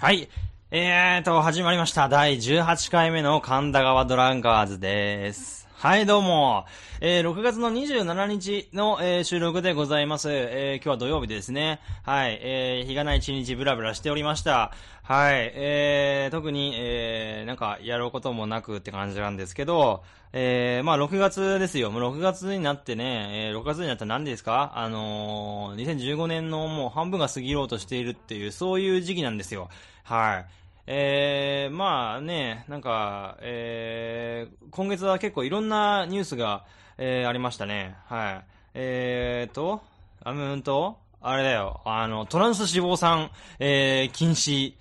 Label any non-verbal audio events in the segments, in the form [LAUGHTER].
はい。えーと、始まりました。第18回目の神田川ドランカーズです。はい、どうも。えー、6月の27日の、えー収録でございます。えー、今日は土曜日ですね。はい、えー、日がない一日ブラブラしておりました。はい、えー、特に、えー、なんか、やることもなくって感じなんですけど、えー、まあ、6月ですよ。もう6月になってね、えー、6月になったら何ですか？あのー、2015年のもう半分が過ぎろうとしているっていう、そういう時期なんですよ。はい。えー、まあね、なんか、えー、今月は結構いろんなニュースが、えー、ありましたね。はい。えーと、あうんと、あれだよ、あの、トランス脂肪酸、えー、禁止、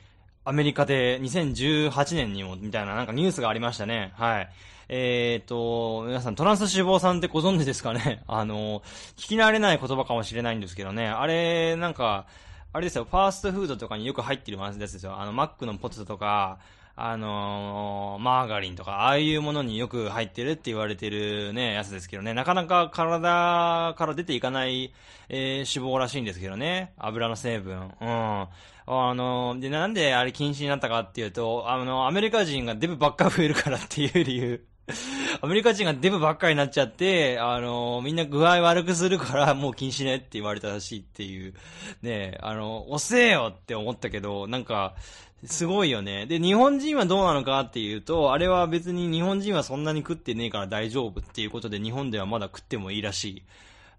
アメリカで2018年にも、みたいななんかニュースがありましたね。はい。えーと、皆さんトランス脂肪酸ってご存知ですかね？[LAUGHS] あの、聞き慣れない言葉かもしれないんですけどね。あれ、なんか、あれですよ、ファーストフードとかによく入ってるやつですよ。あの、マックのポテトとか、あのーマーガリンとか、ああいうものによく入ってるって言われてるね、やつですけどね、なかなか体から出ていかない、えー脂肪らしいんですけどね、油の成分。うん。あの、で、なんであれ禁止になったかっていうと、あの、アメリカ人がデブばっか増えるからっていう理由。アメリカ人がデブばっかりになっちゃって、あのみんな具合悪くするからもう禁止ねって言われたらしいっていう。ねあの、遅えよって思ったけど、なんか、すごいよね。で、日本人はどうなのかっていうと、あれは別に日本人はそんなに食ってねえから大丈夫っていうことで日本ではまだ食ってもいいらしい。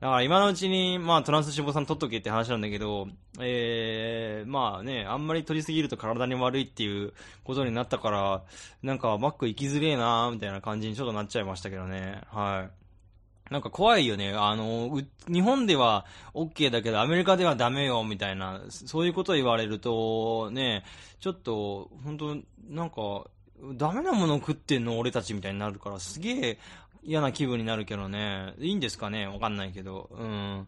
だから今のうちに、まあトランス脂肪酸取っとけって話なんだけど、えー、まあね、あんまり取りすぎると体に悪いっていうことになったから、なんかマック行きづれえなーみたいな感じにちょっとなっちゃいましたけどね。はい。なんか怖いよね。あの、日本では OK だけどアメリカではダメよみたいな、そういうこと言われると、ね、ちょっと、本当なんか、ダメなもの食ってんの俺たちみたいになるから、すげえ嫌な気分になるけどね。いいんですかね？わかんないけど。うん。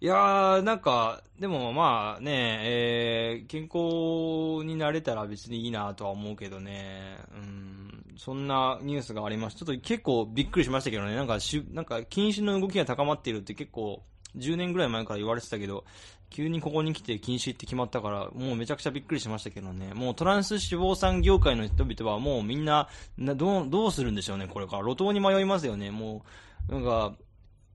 いやー、なんか、でもまあね、えー、健康になれたら別にいいなとは思うけどね。うん。そんなニュースがありました。ちょっと結構びっくりしましたけどね。なんかしゅ、なんか禁止の動きが高まっているって結構、10年ぐらい前から言われてたけど、急にここに来て禁止って決まったから、もうめちゃくちゃびっくりしましたけどね。もうトランス脂肪酸業界の人々はもうみんな、などう、どうするんでしょうね、これから。路頭に迷いますよね。もう、なんか、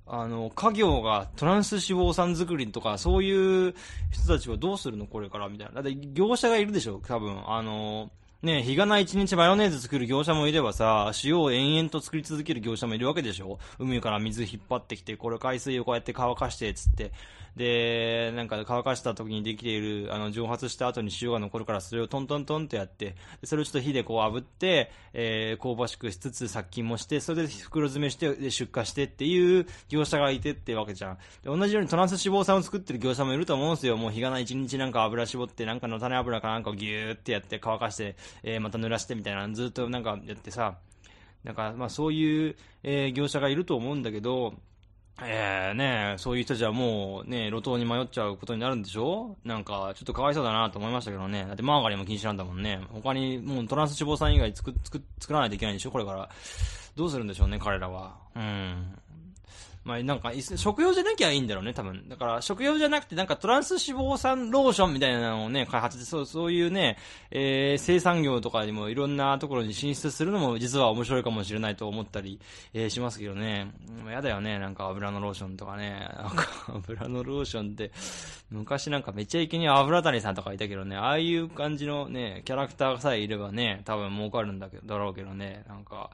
あの、家業がトランス脂肪酸作りとか、そういう人たちはどうするの？これからみたいな。だって業者がいるでしょ多分。あの、ね日がない一日マヨネーズ作る業者もいればさ、塩を延々と作り続ける業者もいるわけでしょ海から水引っ張ってきて、これ海水をこうやって乾かして、つって。で、なんか乾かした時にできている、あの、蒸発した後に塩が残るから、それをトントントンってやって、それをちょっと火でこう炙って、えー、香ばしくしつつ殺菌もして、それで袋詰めして、で出荷してっていう業者がいてってわけじゃん。で同じようにトランス脂肪酸を作ってる業者もいると思うんですよ。もう日がない一日なんか油絞って、なんかの種油かなんかをギューってやって乾かして、えー、また濡らしてみたいな、ずっとなんかやってさ、なんか、まあそういう、えー業者がいると思うんだけど、えー、ねそういう人じゃもうね、路頭に迷っちゃうことになるんでしょ？なんか、ちょっとかわいそうだなと思いましたけどね。だってマーガリンも禁止なんだもんね。他にもうトランス脂肪酸以外作、作、作らないといけないんでしょ？これから。どうするんでしょうね、彼らは。うん。まあ、なんか、食用じゃなきゃいいんだろうね、多分。だから、食用じゃなくて、なんかトランス脂肪酸ローションみたいなのをね、開発して、そう、そういうね、えー、生産業とかにもいろんなところに進出するのも実は面白いかもしれないと思ったり、えー、しますけどね。うんやだよね、なんか油のローションとかね。なんか、油のローションって、昔なんかめっちゃイケに油谷さんとかいたけどね、ああいう感じのね、キャラクターさえいればね、多分儲かるんだけど、だろうけどね、なんか、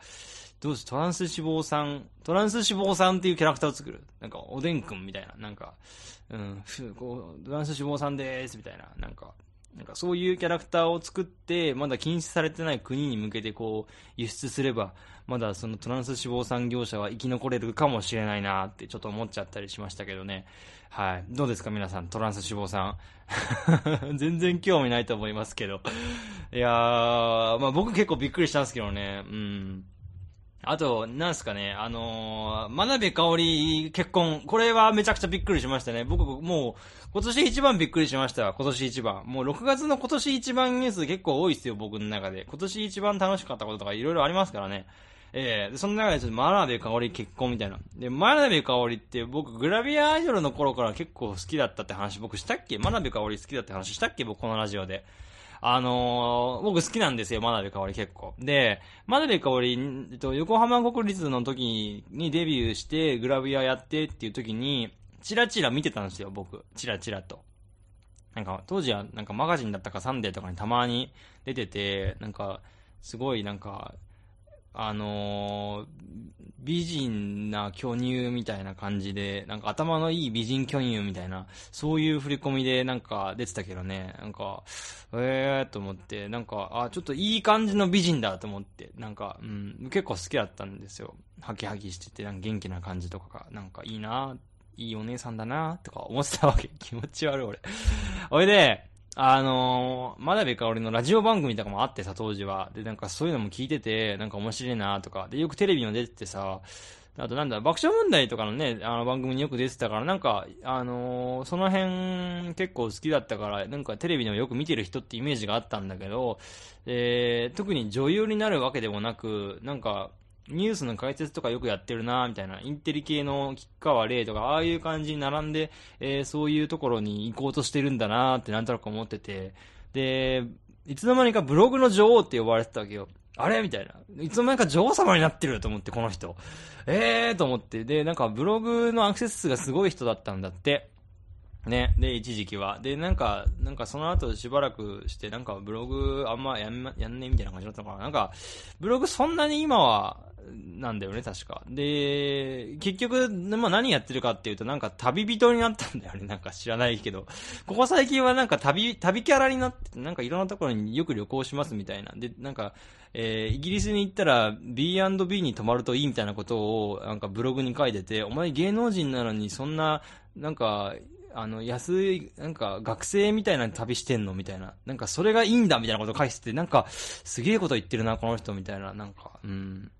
どうしトランス脂肪酸、トランス脂肪酸っていうキャラクターを作る。なんか、おでんくんみたいな。なんか、うん、こう、トランス脂肪酸でーす、みたいな。なんか、なんかそういうキャラクターを作って、まだ禁止されてない国に向けてこう、輸出すれば、まだそのトランス脂肪酸業者は生き残れるかもしれないなってちょっと思っちゃったりしましたけどね。はい。どうですか皆さん、トランス脂肪酸。[LAUGHS] 全然興味ないと思いますけど。いやー、まあ僕結構びっくりしたんですけどね。うん。あと、なんすかね、あのー、真鍋かおり結婚。これはめちゃくちゃびっくりしましたね。僕、もう、今年一番びっくりしました。今年一番。もう6月の今年一番ニュース結構多いですよ、僕の中で。今年一番楽しかったこととかいろいろありますからね。ええでその中でちょっと真鍋かおり結婚みたいな。で、真鍋かおりって僕、グラビアアイドルの頃から結構好きだったって話僕したっけ？真鍋かおり好きだって話したっけ？僕このラジオで。あのー、僕好きなんですよ、真鍋かおり結構。で、真鍋かおり、えっと、横浜国立の時にデビューして、グラビアやってっていう時に、チラチラ見てたんですよ、僕。チラチラと。なんか、当時はなんかマガジンだったかサンデーとかにたまに出てて、なんか、すごいなんか、あのー、美人な巨乳みたいな感じで、なんか頭のいい美人巨乳みたいな、そういう振り込みでなんか出てたけどね、なんか、えーと思って、なんか、あ、ちょっといい感じの美人だと思って、なんか、うん、結構好きだったんですよ。ハキハキしてて、なんか元気な感じとかが、なんかいいないいお姉さんだなとか思ってたわけ。[LAUGHS] 気持ち悪い俺。おいで、あのー、真鍋かおりのラジオ番組とかもあってさ、当時は。で、なんかそういうのも聞いてて、なんか面白いなとか。で、よくテレビも出ててさ、あとなんだ、爆笑問題とかのね、あの番組によく出てたから、なんか、あのー、その辺結構好きだったから、なんかテレビでもよく見てる人ってイメージがあったんだけど、えー、特に女優になるわけでもなく、なんか、ニュースの解説とかよくやってるなみたいな、インテリ系の吉川玲とか、ああいう感じに並んで、えー、そういうところに行こうとしてるんだなってなんとなく思ってて、で、いつの間にかブログの女王って呼ばれてたわけよ。あれ？みたいな。いつの間にか女王様になってると思って、この人。ええーと思って。で、なんかブログのアクセス数がすごい人だったんだって。ね。で、一時期は。で、なんか、なんかその後しばらくして、なんかブログあんまやん,、やんねえみたいな感じだったのかな。なんか、ブログそんなに今は、なんだよね、確か。で、結局、まあ、何やってるかっていうと、なんか旅人になったんだよね。なんか知らないけど。ここ最近はなんか旅、旅キャラになってて、なんかいろんなところによく旅行しますみたいな。で、なんか、えー、イギリスに行ったら B&B に泊まるといいみたいなことを、なんかブログに書いてて、お前芸能人なのにそんな、なんか、あの、安い、なんか、学生みたいな旅してんのみたいな。なんか、それがいいんだみたいなこと書いてて、なんか、すげえこと言ってるな、この人みたいな。なんか、うん。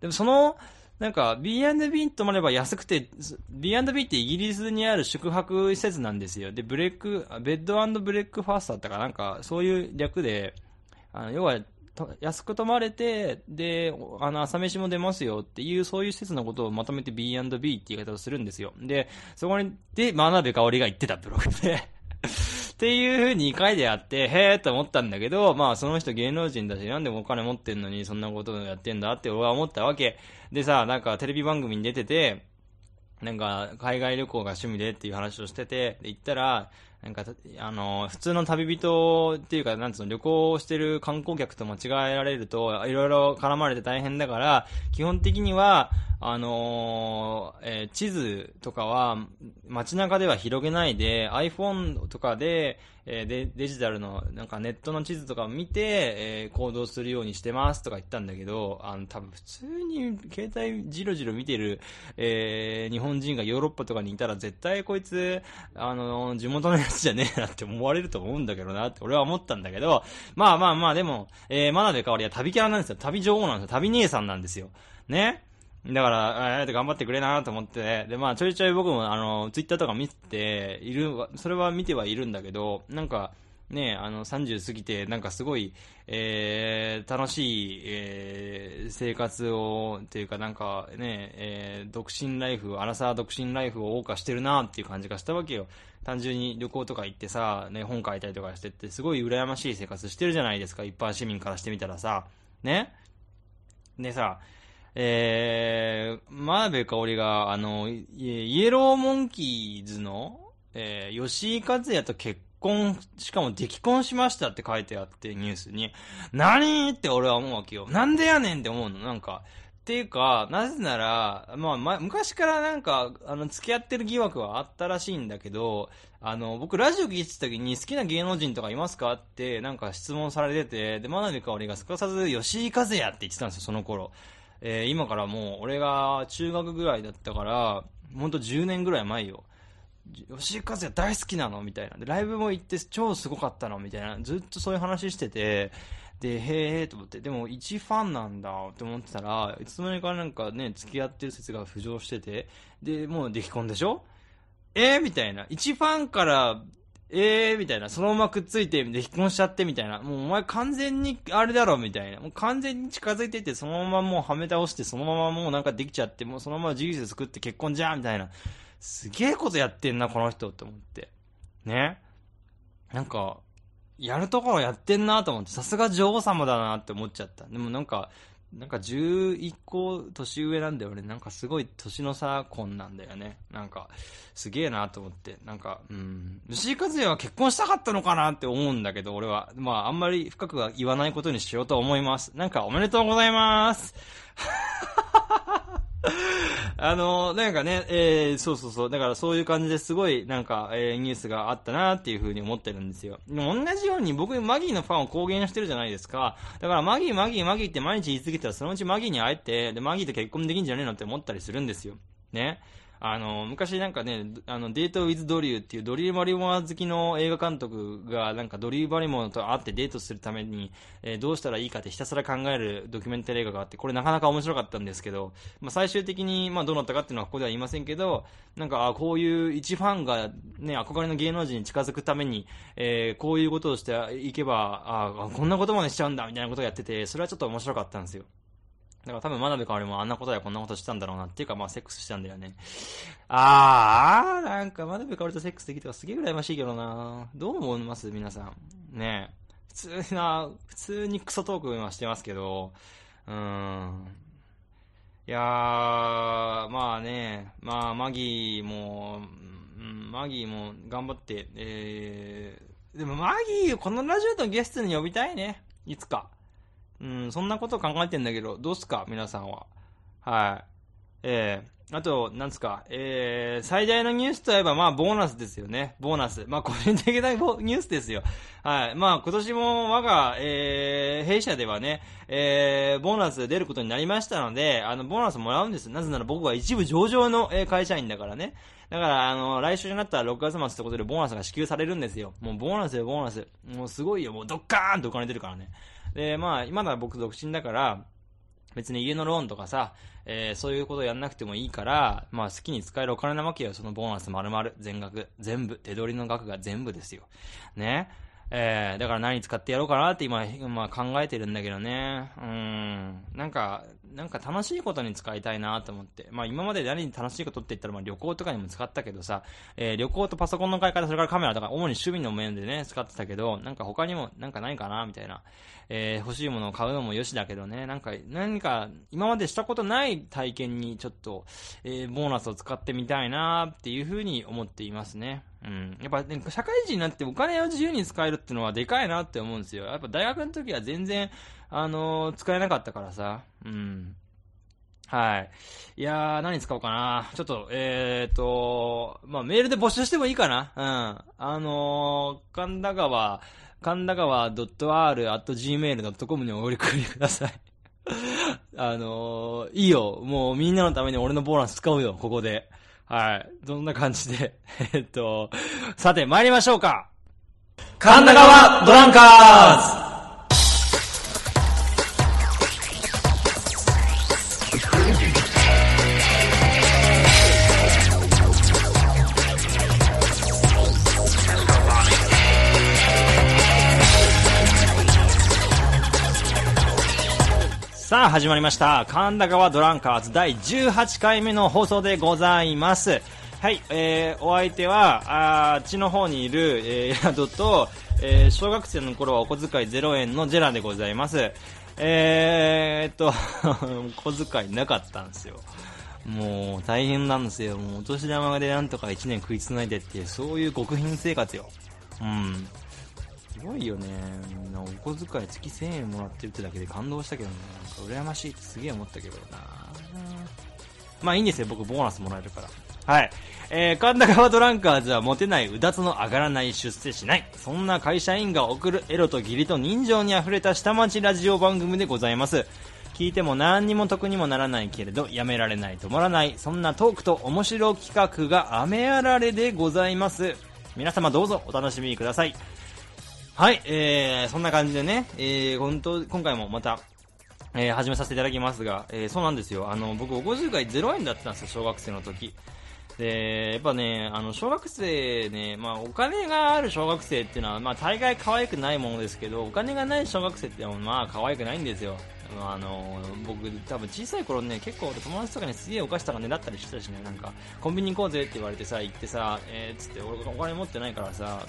でもその、なんか B&B ともれば安くて、B&B ってイギリスにある宿泊施設なんですよ。で、ブレック、 bed breakfast だったかなんか、そういう略で、あの、要は、安く泊まれて、で、あの、朝飯も出ますよっていう、そういう施設のことをまとめて B&B って言い方をするんですよ。で、そこに、で、眞鍋かをりが言ってたブログで [LAUGHS] っていう風に書いてあって、へーと思ったんだけど、まあその人芸能人だし、なんでお金持ってんのにそんなことやってんだって俺は思ったわけ。でさ、なんかテレビ番組に出てて、なんか海外旅行が趣味でっていう話をしてて、で行ったら、なんか、あの、普通の旅人っていうか、なんつうの、旅行してる観光客と間違えられると、いろいろ絡まれて大変だから、基本的には、あのー、えー、地図とかは街中では広げないで iPhone とかで,、えー、デデジタルのなんかネットの地図とかを見て、えー、行動するようにしてますとか言ったんだけどあの多分普通に携帯じろじろ見てる、えー、日本人がヨーロッパとかにいたら絶対こいつあの地元のやつじゃねえなって思われると思うんだけどなって俺は思ったんだけどまあまあまあでも、えー、真鍋かわりは旅キャラなんですよ。旅女王なんですよ。旅姉さんなんですよ。ね。だから、えー、頑張ってくれなと思って、で、まあ、ちょいちょい僕も、あの、ツイッターとか見ている、それは見てはいるんだけど、なんか、ね、あの、30過ぎて、なんかすごい、えー、楽しい、えー、生活を、っていうかなんかね、えー、独身ライフ、アラサー独身ライフを謳歌してるなっていう感じがしたわけよ。単純に旅行とか行ってさ、ね、本書いたりとかしてって、すごい羨ましい生活してるじゃないですか、一般市民からしてみたらさ。ねでさ、えー、真鍋かおりが、あの、イエローモンキーズの、えー、吉井和也と結婚、しかも激婚しましたって書いてあってニュースに、何って俺は思うわけよ。なんでやねんって思うのなんか。っていうか、なぜなら、まあ、ま、昔からなんか、あの、付き合ってる疑惑はあったらしいんだけど、あの、僕ラジオ聞いてた時に好きな芸能人とかいますかって、なんか質問されてて、で、真鍋かおりがすかさず吉井和也って言ってたんですよ、その頃。えー、今からもう、俺が中学ぐらいだったから、ほんと10年ぐらい前よ。吉井和也大好きなの？みたいな。で、ライブも行って超すごかったの？みたいな。ずっとそういう話してて、で、へーと思って、でも一ファンなんだって思ってたら、いつの間にかなんかね、付き合ってる説が浮上してて、で、もう出来婚でしょ？えー、みたいな。一ファンからえーみたいな、そのままくっついて、で、結婚しちゃってみたいな、もうお前完全にあれだろみたいな、もう完全に近づいてて、そのままもうはめ倒して、そのままもうなんかできちゃって、もうそのまま事実作って結婚じゃんみたいな、すげえことやってんな、この人って思って。ね。なんか、やるところやってんなと思って、さすが女王様だなって思っちゃった。でもなんか、なんか11個年上なんだよね。なんかすごい年の差婚なんだよね。なんか、すげえなと思って。なんか、うん。吉井和也は結婚したかったのかなって思うんだけど、俺は。まあ、あんまり深くは言わないことにしようと思います。なんかおめでとうございます。[LAUGHS] あの、なんかね、えー、そうそうそう。だからそういう感じですごい、なんか、えー、ニュースがあったなっていうふうに思ってるんですよ。でも同じように僕、マギーのファンを公言してるじゃないですか。だからマギー、マギー、マギーって毎日言い続けたら、そのうちマギーに会えて、で、マギーと結婚できんじゃねえのって思ったりするんですよ。ね。あの、昔なんかね、あの、デートウィズドリューっていうドリュー・バリモア好きの映画監督がなんかドリュー・バリモアと会ってデートするために、えー、どうしたらいいかってひたすら考えるドキュメンタリー映画があって、これなかなか面白かったんですけど、まあ、最終的に、まあ、どうなったかっていうのはここでは言いませんけど、なんか、あこういう一ファンがね、憧れの芸能人に近づくために、えー、こういうことをしていけば、あこんなことまでしちゃうんだみたいなことをやってて、それはちょっと面白かったんですよ。だから多分真鍋かおりもあんなことやこんなことしたんだろうなっていうかまあセックスしたんだよね。あー、なんか真鍋かおりとセックスできたらすげえ羨ましいけどなどう思います皆さん？ねえ普通な、普通にクソトークはしてますけど、うーん。いやー、まあね、まあマギーも、マギーも頑張って、えー、でもマギーこのラジオのゲストに呼びたいね。いつか。うん、そんなこと考えてんだけど、どうすか？皆さんは。はい。ええー、あと、なんすか、えー、最大のニュースといえば、まあ、ボーナスですよね。ボーナス。まあ、個人的なニュースですよ。はい。まあ、今年も我が、えー、弊社ではね、えー、ボーナス出ることになりましたので、あの、ボーナスもらうんです。なぜなら僕は一部上場の、会社員だからね。だから、あの、来週になったら6月末ってことでボーナスが支給されるんですよ。もうボーナスよ、ボーナス。もうすごいよ。もうドッカーンとお金出るからね。で、まあ、今だ僕独身だから、別に家のローンとかさ、えー、そういうことやんなくてもいいから、まあ好きに使えるお金なわけよ、そのボーナス丸々、全額、全部、手取りの額が全部ですよ。ね。えー、だから何使ってやろうかなって今、まあ、考えてるんだけどね。うん。なんか、なんか楽しいことに使いたいなと思って。まあ今まで何に楽しいことって言ったらまあ旅行とかにも使ったけどさ、えー、旅行とパソコンの買い方、それからカメラとか、主に趣味の面でね、使ってたけど、なんか他にもなんかないかなみたいな。えー、欲しいものを買うのもよしだけどね、なんか、何か今までしたことない体験にちょっと、えー、ボーナスを使ってみたいなっていうふうに思っていますね。うん。やっぱ、ね、社会人になってお金を自由に使えるっていうのはでかいなって思うんですよ。やっぱ大学の時は全然、あのー、使えなかったからさ。うん。はい。いやー、何使おうかな。ちょっと、えーと、まあ、メールで募集してもいいかな。うん。あのー、神田川、神田川 .r.gmail.com にお送りください。[LAUGHS] あのー、いいよ。もうみんなのために俺のボーナス使うよ、ここで。はい。どんな感じで。[LAUGHS] えっと、さて、参りましょうか。神田川ドランカーズさあ始まりました。神田川ドランカーズ第18回目の放送でございます。はい、えー、お相手はあっちの方にいる、えー、宿と、えー、小学生の頃はお小遣い0円のジェラでございます。えー、っと [LAUGHS] 小遣いなかったんですよ。もう大変なんですよ。もうお年玉でなんとか1年食いつないでっていうそういう極貧生活よ。うん。すごいよね。みんなお小遣い月1000円もらってるってだけで感動したけどね。なんか羨ましいってすげえ思ったけどな。まあいいんですよ、僕ボーナスもらえるから。はい。えー、神田川ドランカーズはモテない、うだつの上がらない、出世しない。そんな会社員が送るエロと義理と人情に溢れた下町ラジオ番組でございます。聞いても何にも得にもならないけれど、やめられない、止まらない、そんなトークと面白企画が雨あられでございます。皆様どうぞお楽しみください。はい、えー、そんな感じでね、えー、本当、今回もまた、えー、始めさせていただきますが、えー、そうなんですよ。あの、僕、お小遣い0円だったんですよ、小学生の時。で、やっぱね、あの、小学生ね、まあ、お金がある小学生っていうのは、まあ、大概可愛くないものですけど、お金がない小学生ってまあ、可愛くないんですよ。あの、僕、多分小さい頃ね、結構友達とかにすげえお菓子とかねだったりしてたしね、なんか、コンビニ行こうぜって言われてさ、行ってさ、えー、つって、俺お金持ってないからさ、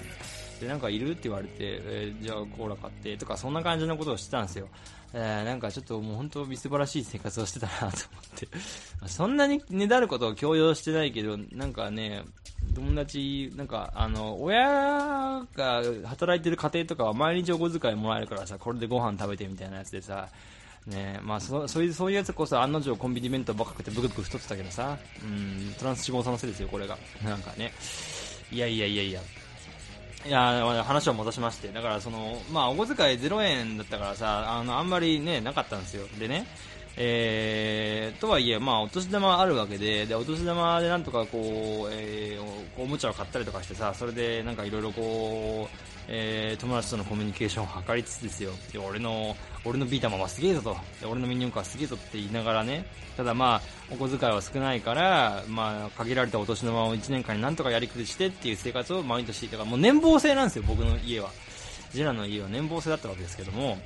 で、なんかいるって言われて、えー、じゃあコーラ買って、とか、そんな感じのことをしてたんですよ。えー、なんかちょっともう本当みすばらしい生活をしてたなと思って。[LAUGHS] そんなにねだることを強要してないけど、なんかね、友達、なんか、あの、親が働いてる家庭とかは毎日お小遣いもらえるからさ、これでご飯食べてみたいなやつでさ、ねまあそそういうそういうやつこそ案の定コンビニ弁当ばっか食ってブクブク太ってたけどさ、うん、トランス脂肪酸のせいですよ、これが。なんかね。いやいやいやいや。いや話を戻しまして、だからその、まあ、お小遣い0円だったからさ、あの、あんまりね、なかったんですよ。でね、えー、とはいえ、まあ、お年玉あるわけで、で、お年玉でなんとかこう、えー、おもちゃを買ったりとかしてさ、それでなんかいろいろこう、えー、友達とのコミュニケーションを図りつつですよ。で、俺の、俺のビータマンはすげえぞと。俺のミニ四駆はすげえぞって言いながらね、ただまあ、お小遣いは少ないから、まあ、限られたお年玉を1年間になんとかやりくりしてっていう生活を毎年、だからもう年俸制なんですよ、僕の家は。ジェラの家は年俸制だったわけですけども、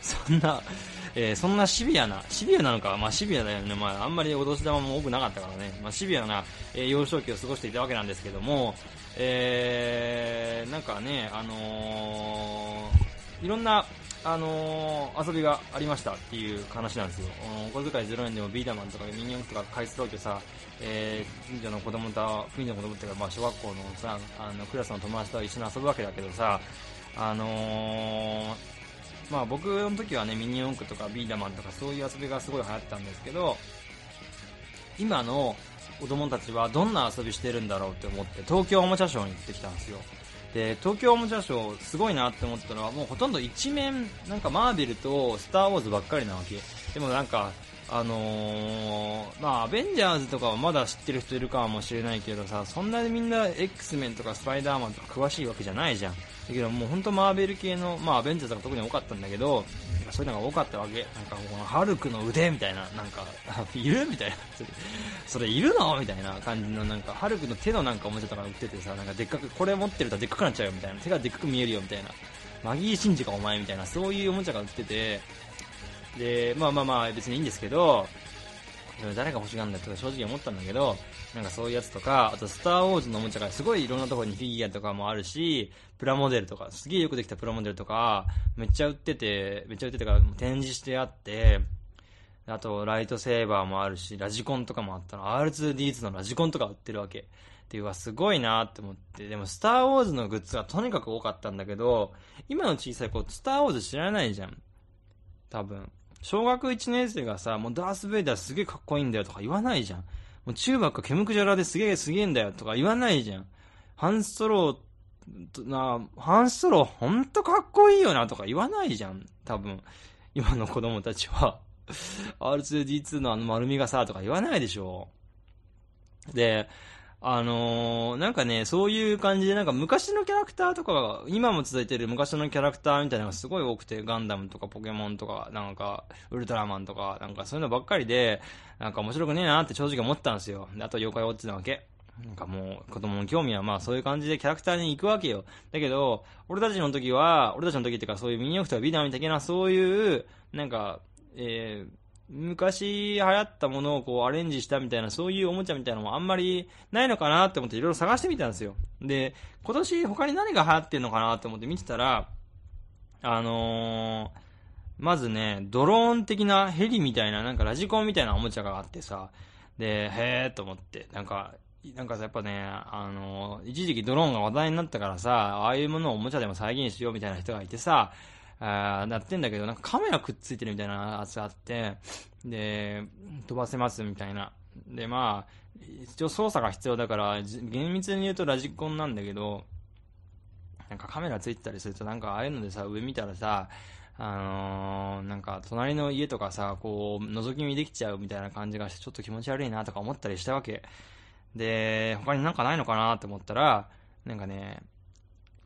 そんな、えー、そんなシビアな、シビアなのか、まあシビアだよね、まああんまりお年玉も多くなかったからね、まあシビアな、えー、幼少期を過ごしていたわけなんですけども、えー、なんかね、あのー、いろんな、あのー、遊びがありましたっていう話なんですよ。お小遣い0円でもビーダマンとかミニ四駆とか返すときさ、えー、近所の子供と、近所の子供っていうか、まあ小学校のさ、あの、クラスの友達と一緒に遊ぶわけだけどさ、あのー、まあ僕の時はね、ミニ四駆とかビーダマンとかそういう遊びがすごい流行ったんですけど、今の子供たちはどんな遊びしてるんだろうって思って東京おもちゃショーに行ってきたんですよ。で、東京おもちゃショーすごいなって思ったのはもうほとんど一面なんかマーベルとスターウォーズばっかりなわけ。でもなんか、あのー、まあ、アベンジャーズとかはまだ知ってる人いるかもしれないけどさ、そんなにみんな X メンとかスパイダーマンとか詳しいわけじゃないじゃん。だけどもう本当マーベル系の、まあアベンジャーズが特に多かったんだけど、そういうのが多かったわけ。なんかこのハルクの腕みたいな、なんか、[LAUGHS] いるみたいな。それいるの？みたいな感じのなんか、ハルクの手のなんかおもちゃとか売っててさ、なんかでっかく、これ持ってるとでっかくなっちゃうよみたいな。手がでっかく見えるよみたいな。マギー・シンジかお前みたいな、そういうおもちゃが売ってて、で、まあまあまあ別にいいんですけど、誰が欲しがるんだって正直思ったんだけど、なんかそういうやつとか、あとスターウォーズのおもちゃがすごいいろんなところにフィギュアとかもあるし、プラモデルとか、すげえよくできたプラモデルとか、めっちゃ売ってて、めっちゃ売っててから展示してあって、あとライトセーバーもあるし、ラジコンとかもあったの。R2D2 のラジコンとか売ってるわけ。っていうかすごいなって思って、でもスターウォーズのグッズがとにかく多かったんだけど、今の小さい子、スターウォーズ知らないじゃん。多分。小学1年生がさ、もうダース・ベイダーすげえかっこいいんだよとか言わないじゃん。もう中学かケムクジャラですげえすげえんだよとか言わないじゃん。ハンストロー、な、ハンストローほんとかっこいいよなとか言わないじゃん。多分。今の子供たちは。[LAUGHS] R2D2 のあの丸みがさ、とか言わないでしょ。で、あのー、なんかね、そういう感じで、なんか昔のキャラクターとかが、今も続いてる昔のキャラクターみたいなのがすごい多くて、ガンダムとかポケモンとか、なんか、ウルトラマンとか、なんかそういうのばっかりで、なんか面白くねえなって正直思ったんですよ。あと妖怪ウォッチなわけ。なんかもう、子供の興味はまあそういう感じでキャラクターに行くわけよ。だけど、俺たちの時は、俺たちの時っていうかそういうミニオフとかビーダミ的なそういう、なんか、えー、昔流行ったものをこうアレンジしたみたいな、そういうおもちゃみたいなのもあんまりないのかなって思っていろいろ探してみたんですよ。で、今年他に何が流行ってんのかなって思って見てたら、あのー、まずね、ドローン的なヘリみたいな、なんかラジコンみたいなおもちゃがあってさ、で、へーと思って、なんか、なんかさ、やっぱね、あのー、一時期ドローンが話題になったからさ、ああいうものをおもちゃでも再現しようみたいな人がいてさ、あなってんだけど、なんかカメラくっついてるみたいなやつがあって、で、飛ばせますみたいな。で、まあ、一応操作が必要だから、厳密に言うとラジコンなんだけど、なんかカメラついてたりすると、なんかああいうのでさ、上見たらさ、あのー、なんか隣の家とかさ、こう、覗き見できちゃうみたいな感じがして、ちょっと気持ち悪いなとか思ったりしたわけ。で、他になんかないのかなって思ったら、なんかね、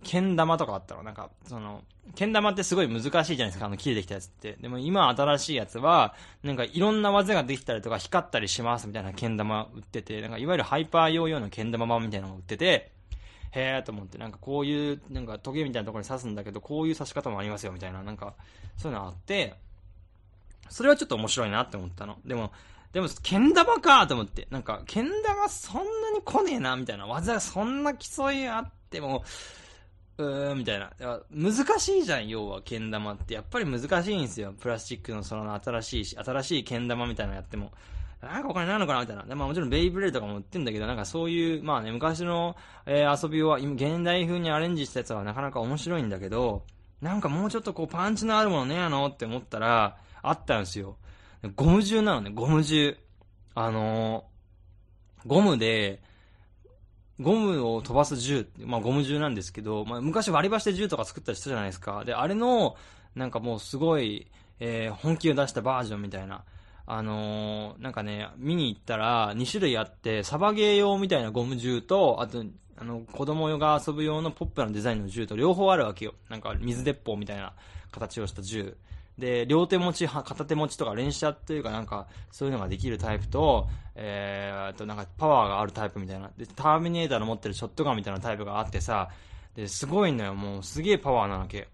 けん玉とかあったの。なんか、その、けん玉ってすごい難しいじゃないですか、あの、木でできたやつって。でも今新しいやつは、なんかいろんな技ができたりとか光ったりしますみたいなけん玉売ってて、なんかいわゆるハイパーヨーヨーのけん玉版みたいなのが売ってて、へーと思って、なんかこういう、なんかトゲみたいなところに刺すんだけど、こういう刺し方もありますよみたいな、なんか、そういうのあって、それはちょっと面白いなって思ったの。でも、でも、けん玉かと思って。なんか、けん玉そんなに来ねえな、みたいな。技がそんな競いあっても、うーん、みたいな。難しいじゃん、要は、けん玉って。やっぱり難しいんですよ。プラスチックのその新しいし、新しいけん玉みたいなのやっても。なんかお金ないのかなみたいな。で、まあもちろんベイブレードとかも売ってんだけど、なんかそういう、まあね、昔の、えー、遊びを、現代風にアレンジしたやつはなかなか面白いんだけど、なんかもうちょっとこうパンチのあるものねえやのって思ったら、あったんですよ。ゴム銃なのね、ゴム銃。あのー、ゴムで、ゴムを飛ばす銃、まあゴム銃なんですけど、まあ昔割り箸で銃とか作ったりしたじゃないですか。で、あれの、なんかもうすごい、えー、本気を出したバージョンみたいな。あのー、なんかね、見に行ったら2種類あって、サバゲー用みたいなゴム銃と、あと、あの、子供が遊ぶ用のポップなデザインの銃と両方あるわけよ。なんか水鉄砲みたいな形をした銃。で、両手持ち、片手持ちとか連射っていうかなんか、そういうのができるタイプと、えー、あとなんかパワーがあるタイプみたいな。で、ターミネーターの持ってるショットガンみたいなタイプがあってさ、で、すごいのよ。もうすげえパワーなわけ。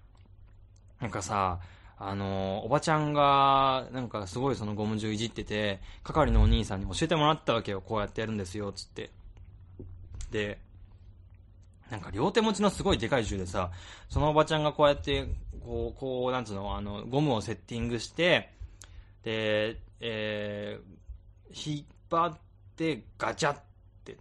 なんかさ、あの、おばちゃんが、なんかすごいそのゴム銃いじってて、係のお兄さんに教えてもらったわけよ。こうやってやるんですよ、つって。で、なんか両手持ちのすごいでかい銃でさ、そのおばちゃんがこうやって、こう、こう、なんつうの、あの、ゴムをセッティングして、で、えー、引っ張ってガチャって、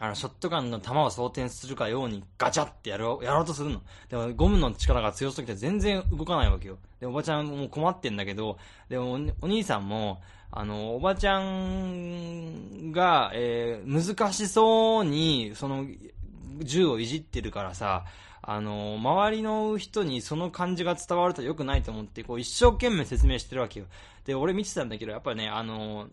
あの、ショットガンの弾を装填するかようにガチャってやろう、やろうとするの。でもゴムの力が強すぎて全然動かないわけよ。で、おばちゃんも困ってんだけど、でもお兄さんも、あの、おばちゃんが、えー、難しそうに、その、銃をいじってるからさ、あの、周りの人にその感じが伝わると良くないと思って、こう、一生懸命説明してるわけよ。で、俺見てたんだけど、やっぱね、あの、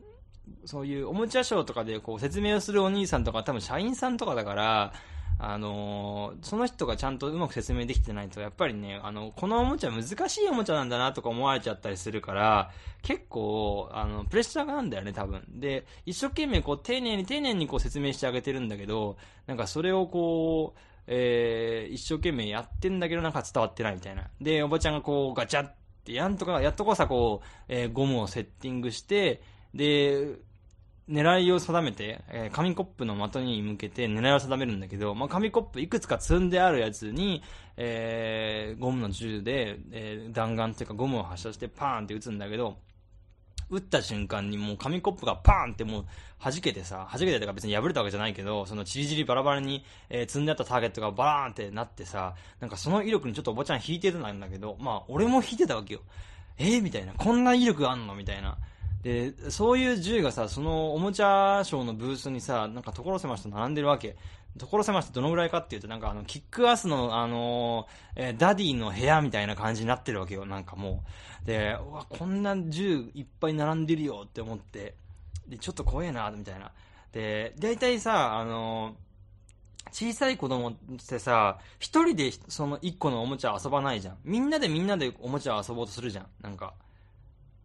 そういうおもちゃショーとかでこう説明をするお兄さんとか多分社員さんとかだから、あのー、その人がちゃんとうまく説明できてないと、やっぱりね、あの、このおもちゃ難しいおもちゃなんだなとか思われちゃったりするから、結構、あの、プレッシャーがなんだよね、多分。で、一生懸命こう、丁寧に丁寧にこう説明してあげてるんだけど、なんかそれをこう、えー、一生懸命やってんだけどなんか伝わってないみたいな。で、おばちゃんがこう、ガチャって、やんとか、やっとこさこう、えー、ゴムをセッティングして、で、狙いを定めて、えー、紙コップの的に向けて狙いを定めるんだけど、まあ、紙コップいくつか積んであるやつに、えー、ゴムの銃で、えー、弾丸っていうかゴムを発射してパーンって撃つんだけど、撃った瞬間にもう紙コップがパーンってもう弾けてさ、弾けてとか別に破れたわけじゃないけど、そのチリチリバラバラに、えー、積んであったターゲットがバーンってなってさ、なんかその威力にちょっとおばちゃん引いてたんだけど、まあ俺も引いてたわけよ。えー、みたいな。こんな威力あんの？みたいな。で、そういう銃がさ、そのおもちゃショーのブースにさ、なんか所狭しと並んでるわけ。所狭しとどのぐらいかっていうと、なんかあの、キックアスの、あのー、えー、ダディの部屋みたいな感じになってるわけよ、なんかもう。で、うわ、こんな銃いっぱい並んでるよって思って、で、ちょっと怖えな、みたいな。で、大体さ、あのー小さい子供ってさ、一人でその一個のおもちゃ遊ばないじゃん。みんなでみんなでおもちゃ遊ぼうとするじゃん。なんか。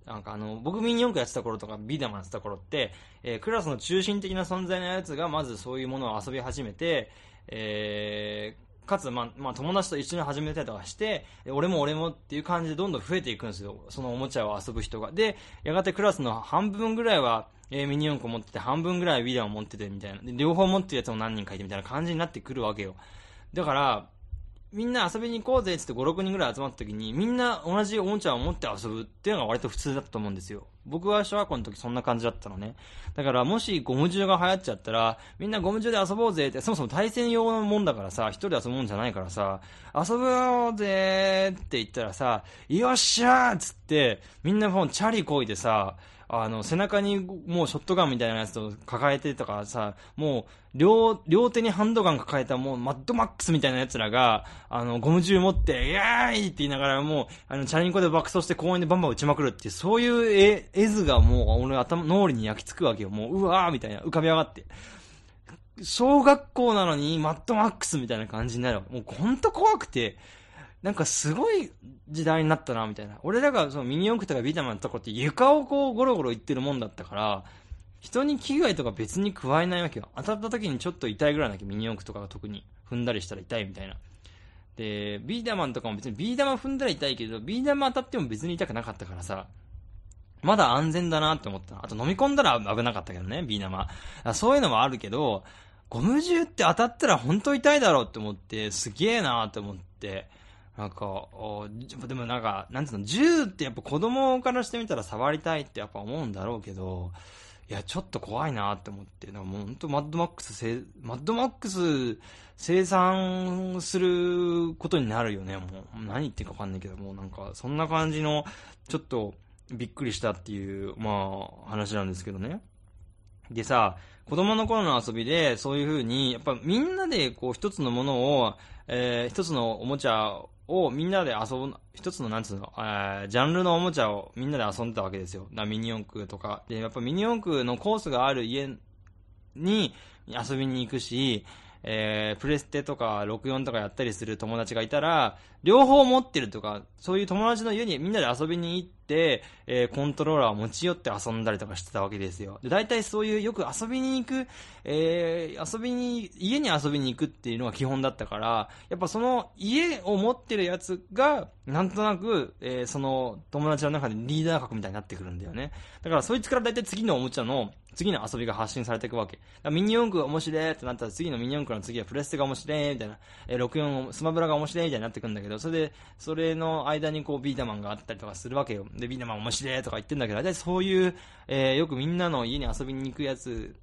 なんかあの、僕ミニ四駆やってた頃とか、ビーダマンやってた頃って、えー、クラスの中心的な存在のやつが、まずそういうものを遊び始めて、えー、かつ、まあ、まあ、友達と一緒に始めたりとかして、俺も俺もっていう感じでどんどん増えていくんですよ。そのおもちゃを遊ぶ人が。で、やがてクラスの半分ぐらいは、えー、ミニ四駆持ってて、半分ぐらいはビデオ持っててみたいな。で、両方持ってるやつも何人かいてみたいな感じになってくるわけよ。だから、みんな遊びに行こうぜってって5、6人ぐらい集まった時に、みんな同じおもちゃを持って遊ぶっていうのが割と普通だったと思うんですよ。僕は小学校の時そんな感じだったのね。だからもしゴム銃が流行っちゃったら、みんなゴム銃で遊ぼうぜって、そもそも対戦用のもんだからさ、一人で遊ぶもんじゃないからさ、遊ぼうぜって言ったらさ、よっしゃーっつって、みんなもうチャリこいでさ、あの、背中にもうショットガンみたいなやつを抱えてとかさ、もう、両、両手にハンドガン抱えたもうマッドマックスみたいな奴らが、あの、ゴム銃持って、イエーイって言いながらもう、あの、チャリンコで爆走して公園でバンバン撃ちまくるっていう、そういう絵、絵図がもう、俺頭、脳裏に焼き付くわけよ。もう、うわーみたいな、浮かび上がって。小学校なのに、マッドマックスみたいな感じになる。もう、ほんと怖くて、なんかすごい時代になったな、みたいな。俺らがそのミニ四駆とかビータマンやった頃って床をこうゴロゴロ行ってるもんだったから、人に危害とか別に加えないわけよ。当たった時にちょっと痛いぐらいだけミニ四駆とかが特に踏んだりしたら痛いみたいな。で、ビーダマンとかも別にビー玉踏んだら痛いけど、ビー玉当たっても別に痛くなかったからさ、まだ安全だなって思った。あと飲み込んだら危なかったけどね、ビー玉。そういうのもあるけど、ゴム銃って当たったら本当痛いだろうって思って、すげえなって思って、なんか、でもなんか、なんつうの、銃ってやっぱ子供からしてみたら触りたいってやっぱ思うんだろうけど、いや、ちょっと怖いなって思って、なんかもう本当マッドマックスマッドマックス生産することになるよね、もう。何言ってるかわかんないけど、もうなんか、そんな感じの、ちょっと、びっくりしたっていう、まあ、話なんですけどね。でさ、子供の頃の遊びで、そういう風に、やっぱみんなでこう一つのものを、えー、一つのおもちゃをみんなで遊ぶ、一つのなんつうの、えー、ジャンルのおもちゃをみんなで遊んでたわけですよ。なミニ四駆とか。で、やっぱミニ四駆のコースがある家に遊びに行くし、えー、プレステとか64とかやったりする友達がいたら、両方持ってるとか、そういう友達の家にみんなで遊びに行って、えー、コントローラーを持ち寄って遊んだりとかしてたわけですよ。で、大体そういうよく遊びに行く、えー、遊びに、家に遊びに行くっていうのが基本だったから、やっぱその家を持ってるやつが、なんとなく、えー、その友達の中でリーダー格みたいになってくるんだよね。だからそいつから大体次のおもちゃの次の遊びが発信されていくわけ。ミニ四駆が面白いってなったら次のミニ四駆の次はプレステが面白いみたいな、えー、64、スマブラが面白いみたいになってくんだけど、それで、それの間にこうビータマンがあったりとかするわけよ。で、ビータマン面白いとか言ってんだけど、大体そういう、えー、よくみんなの家に遊びに行くやつ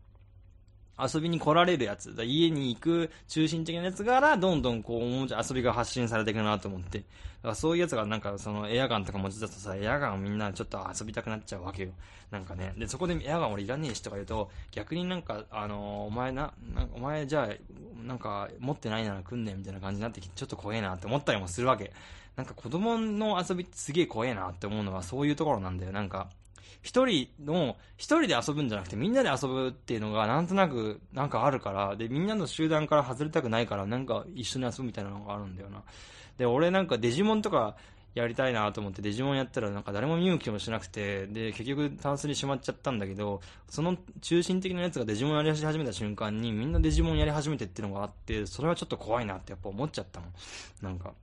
遊びに来られるやつ、家に行く中心的なやつから、どんどんこう、遊びが発信されていくなと思って。だからそういうやつがなんか、そのエアガンとか持ち出すとさ、エアガンみんなちょっと遊びたくなっちゃうわけよ。なんかね。で、そこでエアガン俺いらねえしとか言うと、逆になんか、あのー、お前な、なお前じゃあ、なんか、持ってないなら来んねみたいな感じになってきて、ちょっと怖えなって思ったりもするわけ。なんか子供の遊びってすげえ怖えなって思うのはそういうところなんだよ。なんか、一人の、一人で遊ぶんじゃなくてみんなで遊ぶっていうのがなんとなくなんかあるから、で、みんなの集団から外れたくないからなんか一緒に遊ぶみたいなのがあるんだよな。で、俺なんかデジモンとかやりたいなと思ってデジモンやったらなんか誰も見向きもしなくて、で、結局タンスにしまっちゃったんだけど、その中心的なやつがデジモンやり始めた瞬間にみんなデジモンやり始めてっていうのがあって、それはちょっと怖いなってやっぱ思っちゃったもん。なんか。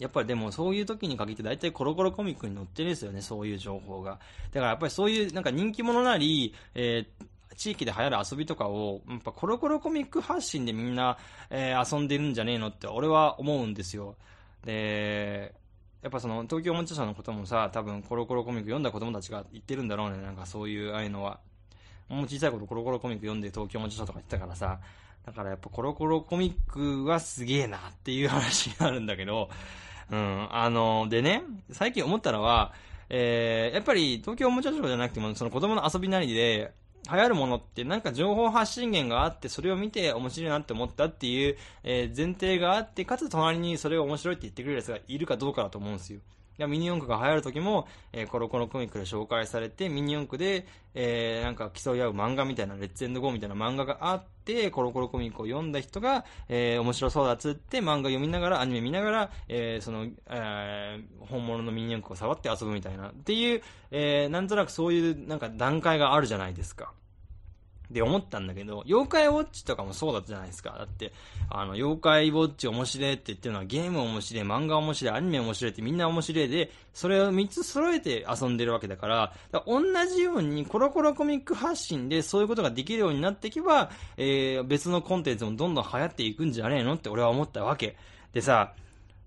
やっぱりでもそういう時に限って大体コロコロコミックに載ってるんですよね、そういう情報が。だからやっぱりそういうなんか人気者なり、えー地域で流行る遊びとかを、やっぱコロコロコミック発信でみんな、えー、遊んでるんじゃねえのって俺は思うんですよ。で、やっぱその東京おもちゃ社のこともさ、多分コロコロコミック読んだ子供たちが言ってるんだろうね、なんかそういうああいうのは。もう小さい頃コロコロコミック読んで東京おもちゃ社とか言ってたからさ、だからやっぱコロコロコミックはすげえなっていう話になるんだけど、うん。あの、でね、最近思ったのは、えー、やっぱり東京おもちゃショーじゃなくても、その子供の遊びなりで、流行るものってなんか情報発信源があって、それを見て面白いなって思ったっていう、え、前提があって、かつ隣にそれを面白いって言ってくれるやつがいるかどうかだと思うんですよ。やミニ四駆が流行る時も、えー、コロコロコミックで紹介されて、ミニ四駆で、えー、なんか競い合う漫画みたいな、レッツエンドゴーみたいな漫画があって、コロコロコミックを読んだ人が、えー、面白そうだっつって、漫画読みながら、アニメ見ながら、えー、その、えー、本物のミニ四駆を触って遊ぶみたいな、っていう、えー、なんとなくそういう、なんか段階があるじゃないですか。で思ったんだけど、妖怪ウォッチとかもそうだったじゃないですか。だって、あの、妖怪ウォッチ面白いって言ってるのはゲーム面白い、漫画面白い、アニメ面白いってみんな面白いで、それを3つ揃えて遊んでるわけだから、から同じようにコロコロコミック発信でそういうことができるようになっていけば、えー、別のコンテンツもどんどん流行っていくんじゃねえのって俺は思ったわけ。でさ、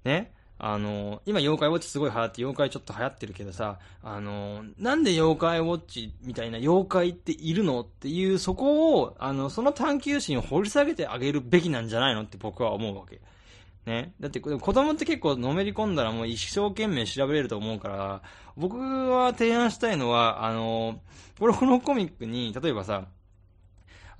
ね、あの、今妖怪ウォッチすごい流行って、妖怪ちょっと流行ってるけどさ、あの、なんで妖怪ウォッチみたいな妖怪っているのっていう、そこを、あの、その探求心を掘り下げてあげるべきなんじゃないのって僕は思うわけ。ね。だって、子供って結構のめり込んだらもう一生懸命調べれると思うから、僕は提案したいのは、あの、これこのコミックに、例えばさ、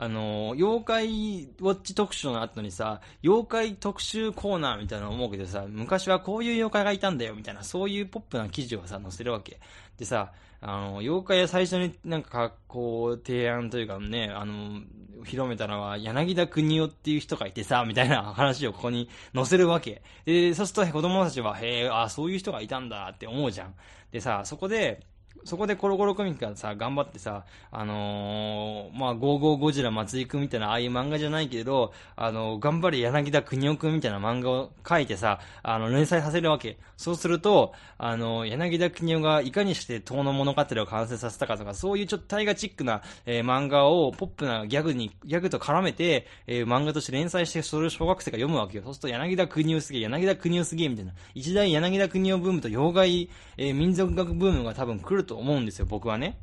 あの、妖怪ウォッチ特集の後にさ、妖怪特集コーナーみたいなの思うけどさ、昔はこういう妖怪がいたんだよ、みたいな、そういうポップな記事をさ、載せるわけ。でさ、あの、妖怪は最初になんか格好提案というかね、あの、広めたのは柳田国夫っていう人がいてさ、みたいな話をここに載せるわけ。で、そうすると子供たちは、へえ、あ、そういう人がいたんだって思うじゃん。でさ、そこで、そこでコロコロコミックがさ、頑張ってさ、あのー、まあ、ゴーゴーゴジラ松井くんみたいな、ああいう漫画じゃないけど、あのー、頑張れ柳田国夫くんみたいな漫画を書いてさ、あの、連載させるわけ。そうすると、あのー、柳田国夫がいかにして遠の物語を完成させたかとか、そういうちょっとタイガチックな、えー、漫画をポップなギャグに、ギャグと絡めて、えー、漫画として連載して、それを小学生が読むわけよ。そうすると柳田国夫すげえ、柳田国夫すげえみたいな。一大柳田国夫ブームと妖怪、えー、民族学ブームが多分来ると思うんですよ、僕はね。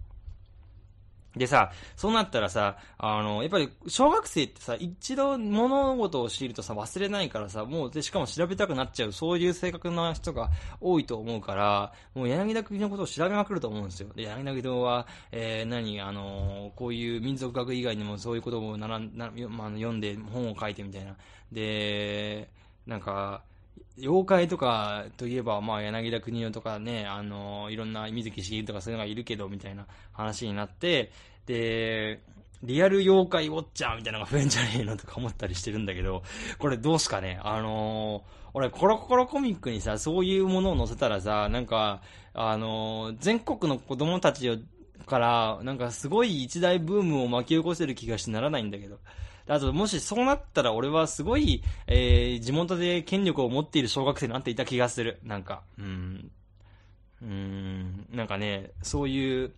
でさ、そうなったらさ、あの、やっぱり小学生ってさ、一度物事を知るとさ、忘れないからさ、もう、で、しかも調べたくなっちゃう、そういう性格の人が多いと思うから、もう柳田国のことを調べまくると思うんですよ。で、柳田国は、えー、何、あの、こういう民族学以外にもそういうことをならな、まあ、読んで本を書いてみたいな。で、なんか、妖怪とかといえば、まあ、柳田国男とかね、あの、いろんな水木しげるとかそういうのがいるけど、みたいな話になって、で、リアル妖怪ウォッチャーみたいなのが増えんじゃねえのとか思ったりしてるんだけど、これどうすかね？あのー、俺コロコロコミックにさ、そういうものを載せたらさ、なんか、あのー、全国の子供たちから、なんかすごい一大ブームを巻き起こせる気がしてならないんだけど。あと、もしそうなったら俺はすごい、えー、地元で権力を持っている小学生になっていた気がする。なんか、うん。うん、なんかね、そういう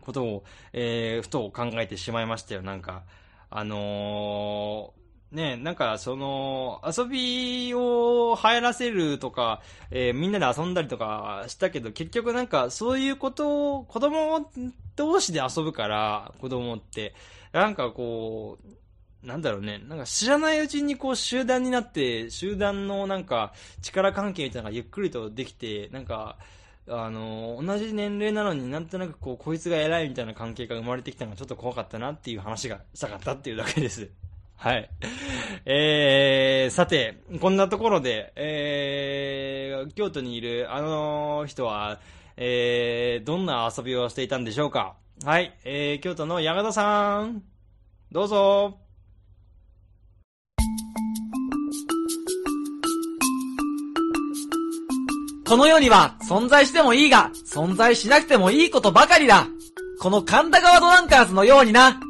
ことを、えー、ふと考えてしまいましたよ。なんか、あのー、ね、なんか、その、遊びを流行らせるとか、えー、みんなで遊んだりとかしたけど、結局なんか、そういうことを、子供同士で遊ぶから、子供って、なんかこう、なんだろうね、なんか知らないうちにこう集団になって、集団のなんか力関係みたいなのがゆっくりとできて、なんか、あの、同じ年齢なのになんとなくこう、こいつが偉いみたいな関係が生まれてきたのがちょっと怖かったなっていう話がしたかったっていうだけです。はい。えー、さて、こんなところで、えー、京都にいるあの人は、えー、どんな遊びをしていたんでしょうかはい、えー、京都の山田さん、どうぞ。この世には存在してもいいが、存在しなくてもいいことばかりだ。この神田川ドランカーズのようにな。